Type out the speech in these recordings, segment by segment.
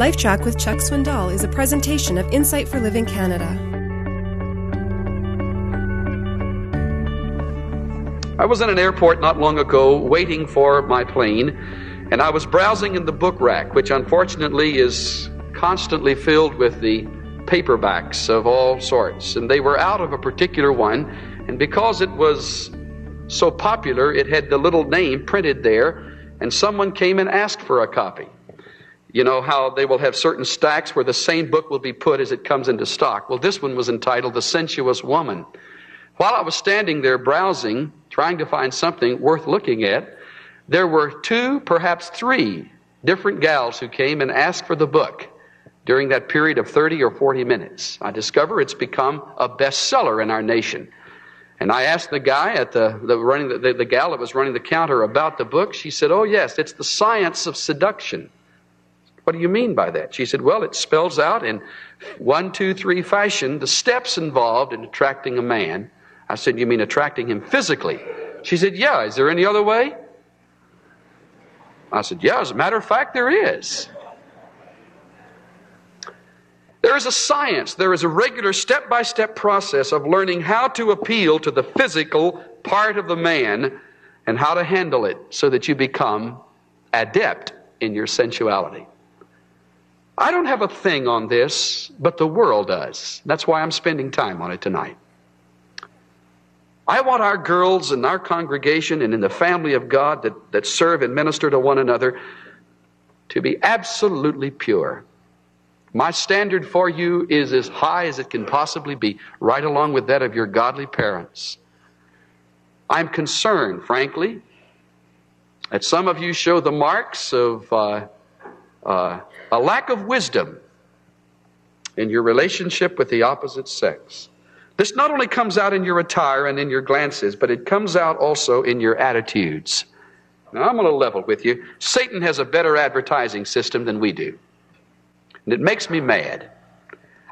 LifeTrac with Chuck Swindoll is a presentation of Insight for Living Canada. I was in an airport not long ago waiting for my plane, and I was browsing in the book rack, which unfortunately is constantly filled with the paperbacks of all sorts. And they were out of a particular one, and because it was so popular, it had the little name printed there, and someone came and asked for a copy. You know how they will have certain stacks where the same book will be put as it comes into stock. Well, this one was entitled The Sensuous Woman. While I was standing there browsing, trying to find something worth looking at, there were two, perhaps three different gals who came and asked for the book during that period of 30 or 40 minutes. I discover it's become a bestseller in our nation. And I asked the guy at the, the running the, the, the gal that was running the counter about the book. She said, "Oh yes, it's the science of seduction." What do you mean by that? She said, Well, it spells out in one, two, three fashion the steps involved in attracting a man. I said, You mean attracting him physically? She said, Yeah, is there any other way? I said, Yeah, as a matter of fact, there is. There is a science, there is a regular step by step process of learning how to appeal to the physical part of the man and how to handle it so that you become adept in your sensuality. I don't have a thing on this, but the world does. That's why I'm spending time on it tonight. I want our girls in our congregation and in the family of God that, that serve and minister to one another to be absolutely pure. My standard for you is as high as it can possibly be, right along with that of your godly parents. I'm concerned, frankly, that some of you show the marks of uh, uh, a lack of wisdom in your relationship with the opposite sex. This not only comes out in your attire and in your glances, but it comes out also in your attitudes. Now, I'm going to level with you. Satan has a better advertising system than we do. And it makes me mad.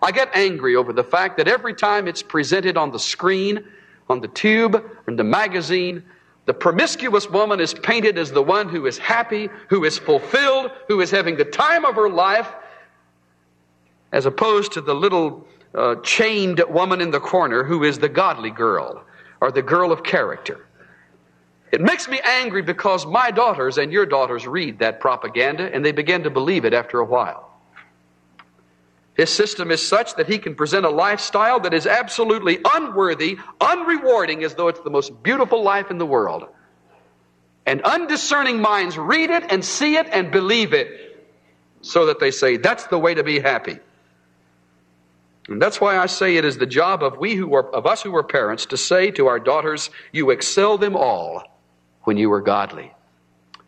I get angry over the fact that every time it's presented on the screen, on the tube, in the magazine, the promiscuous woman is painted as the one who is happy, who is fulfilled, who is having the time of her life, as opposed to the little uh, chained woman in the corner who is the godly girl or the girl of character. It makes me angry because my daughters and your daughters read that propaganda and they begin to believe it after a while. His system is such that he can present a lifestyle that is absolutely unworthy, unrewarding, as though it's the most beautiful life in the world. And undiscerning minds read it and see it and believe it so that they say, that's the way to be happy. And that's why I say it is the job of we who are, of us who are parents to say to our daughters, you excel them all when you are godly,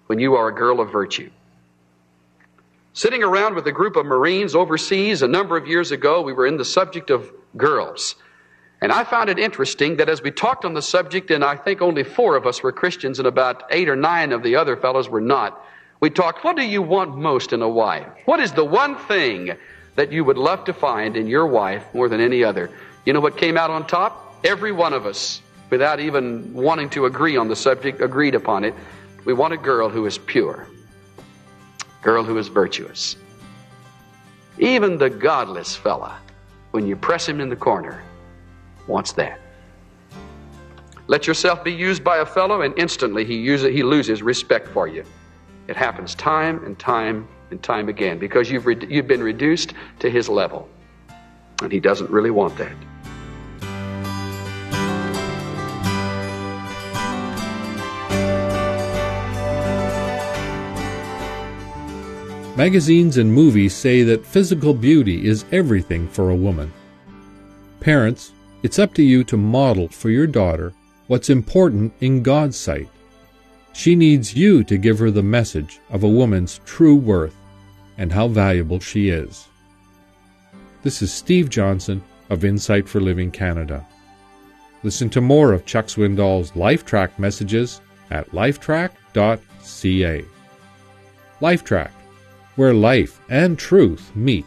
when you are a girl of virtue. Sitting around with a group of Marines overseas a number of years ago, we were in the subject of girls. And I found it interesting that as we talked on the subject, and I think only four of us were Christians and about eight or nine of the other fellows were not, we talked, what do you want most in a wife? What is the one thing that you would love to find in your wife more than any other? You know what came out on top? Every one of us, without even wanting to agree on the subject, agreed upon it. We want a girl who is pure girl who is virtuous. Even the godless fella, when you press him in the corner, wants that. Let yourself be used by a fellow, and instantly he, uses, he loses respect for you. It happens time and time and time again because you've, re- you've been reduced to his level. And he doesn't really want that. Magazines and movies say that physical beauty is everything for a woman. Parents, it's up to you to model for your daughter what's important in God's sight. She needs you to give her the message of a woman's true worth and how valuable she is. This is Steve Johnson of Insight for Living Canada. Listen to more of Chuck Swindoll's LifeTrac messages at lifetrac.ca. LifeTrac where life and truth meet.